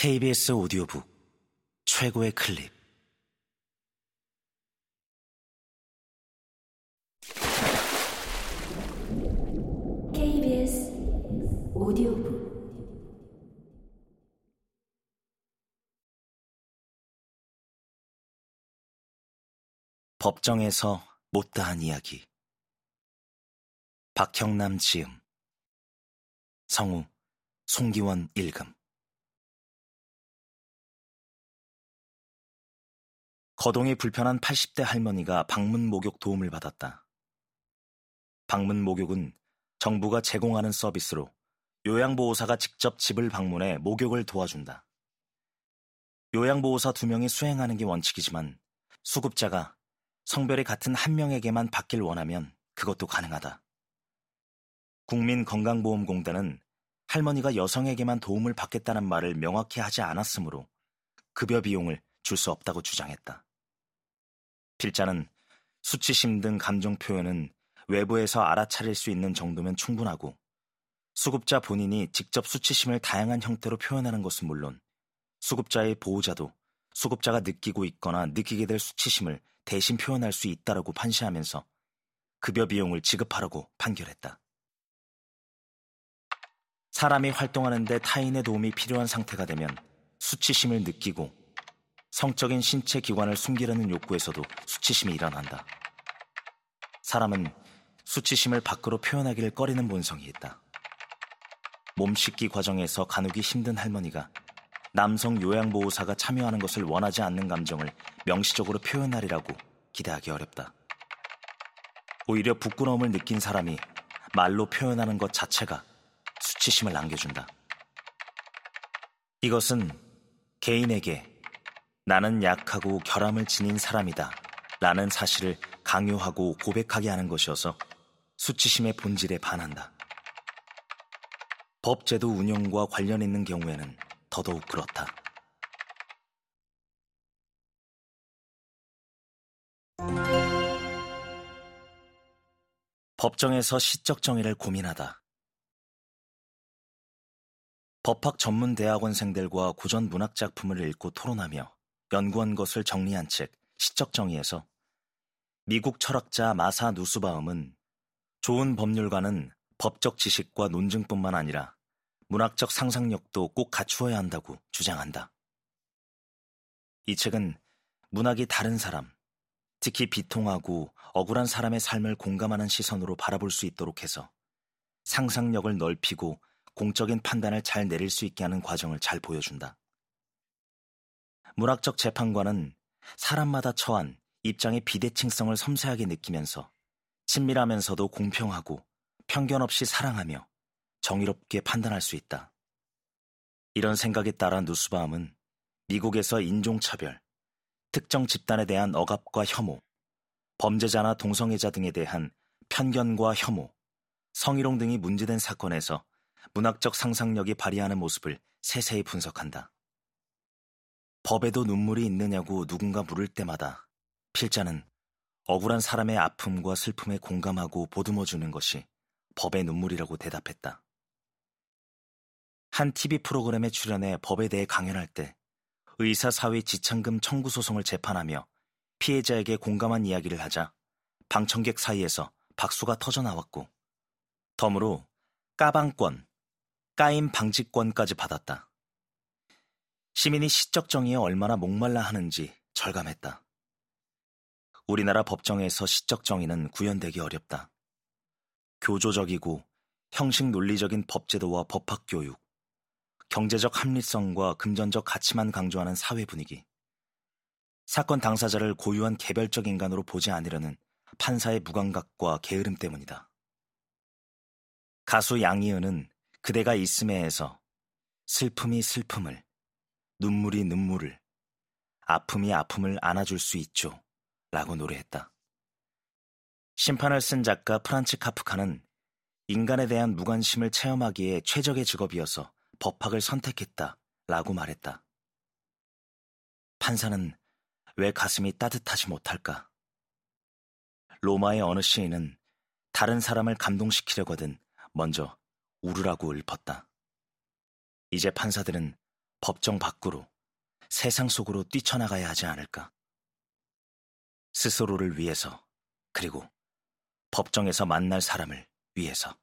KBS 오디오북 최고의 클립. KBS 오디오북. 법정에서 못다한 이야기. 박형남 지음. 성우 송기원 일금 거동이 불편한 80대 할머니가 방문 목욕 도움을 받았다. 방문 목욕은 정부가 제공하는 서비스로 요양보호사가 직접 집을 방문해 목욕을 도와준다. 요양보호사 두 명이 수행하는 게 원칙이지만 수급자가 성별이 같은 한 명에게만 받길 원하면 그것도 가능하다. 국민건강보험공단은 할머니가 여성에게만 도움을 받겠다는 말을 명확히 하지 않았으므로 급여 비용을 줄 수 없다고 주장했다. 필자는 수치심 등 감정 표현은 외부에서 알아차릴 수 있는 정도면 충분하고 수급자 본인이 직접 수치심을 다양한 형태로 표현하는 것은 물론 수급자의 보호자도 수급자가 느끼고 있거나 느끼게 될 수치심을 대신 표현할 수 있다라고 판시하면서 급여 비용을 지급하라고 판결했다. 사람이 활동하는데 타인의 도움이 필요한 상태가 되면 수치심을 느끼고 성적인 신체 기관을 숨기려는 욕구에서도 수치심이 일어난다. 사람은 수치심을 밖으로 표현하기를 꺼리는 본성이 있다. 몸 씻기 과정에서 가누기 힘든 할머니가 남성 요양보호사가 참여하는 것을 원하지 않는 감정을 명시적으로 표현하리라고 기대하기 어렵다. 오히려 부끄러움을 느낀 사람이 말로 표현하는 것 자체가 수치심을 안겨준다. 이것은 개인에게 나는 약하고 결함을 지닌 사람이다. 라는 사실을 강요하고 고백하게 하는 것이어서 수치심의 본질에 반한다. 법제도 운영과 관련 있는 경우에는 더더욱 그렇다. 법정에서 시적 정의를 고민하다. 법학 전문 대학원생들과 고전 문학 작품을 읽고 토론하며 연구한 것을 정리한 책 시적 정의에서 미국 철학자 마사 누스바움은 좋은 법률가는 법적 지식과 논증뿐만 아니라 문학적 상상력도 꼭 갖추어야 한다고 주장한다. 이 책은 문학이 다른 사람, 특히 비통하고 억울한 사람의 삶을 공감하는 시선으로 바라볼 수 있도록 해서 상상력을 넓히고 공적인 판단을 잘 내릴 수 있게 하는 과정을 잘 보여준다. 문학적 재판관은 사람마다 처한 입장의 비대칭성을 섬세하게 느끼면서 친밀하면서도 공평하고 편견 없이 사랑하며 정의롭게 판단할 수 있다. 이런 생각에 따라 누스바움은 미국에서 인종차별, 특정 집단에 대한 억압과 혐오, 범죄자나 동성애자 등에 대한 편견과 혐오, 성희롱 등이 문제된 사건에서 문학적 상상력이 발휘하는 모습을 세세히 분석한다. 법에도 눈물이 있느냐고 누군가 물을 때마다 필자는 억울한 사람의 아픔과 슬픔에 공감하고 보듬어 주는 것이 법의 눈물이라고 대답했다. 한 TV 프로그램에 출연해 법에 대해 강연할 때 의사 사회 지창금 청구 소송을 재판하며 피해자에게 공감한 이야기를 하자 방청객 사이에서 박수가 터져 나왔고 덤으로 까방권, 까임 방지권까지 받았다. 시민이 시적 정의에 얼마나 목말라 하는지 절감했다. 우리나라 법정에서 시적 정의는 구현되기 어렵다. 교조적이고 형식 논리적인 법제도와 법학 교육, 경제적 합리성과 금전적 가치만 강조하는 사회 분위기, 사건 당사자를 고유한 개별적 인간으로 보지 않으려는 판사의 무감각과 게으름 때문이다. 가수 양희은은 그대가 있음에에서 슬픔이 슬픔을, 눈물이 눈물을, 아픔이 아픔을 안아줄 수 있죠. 라고 노래했다. 심판을 쓴 작가 프란츠 카프카는 인간에 대한 무관심을 체험하기에 최적의 직업이어서 법학을 선택했다. 라고 말했다. 판사는 왜 가슴이 따뜻하지 못할까? 로마의 어느 시인은 다른 사람을 감동시키려거든 먼저 울으라고 읊었다. 이제 판사들은 법정 밖으로 세상 속으로 뛰쳐나가야 하지 않을까? 스스로를 위해서, 그리고 법정에서 만날 사람을 위해서.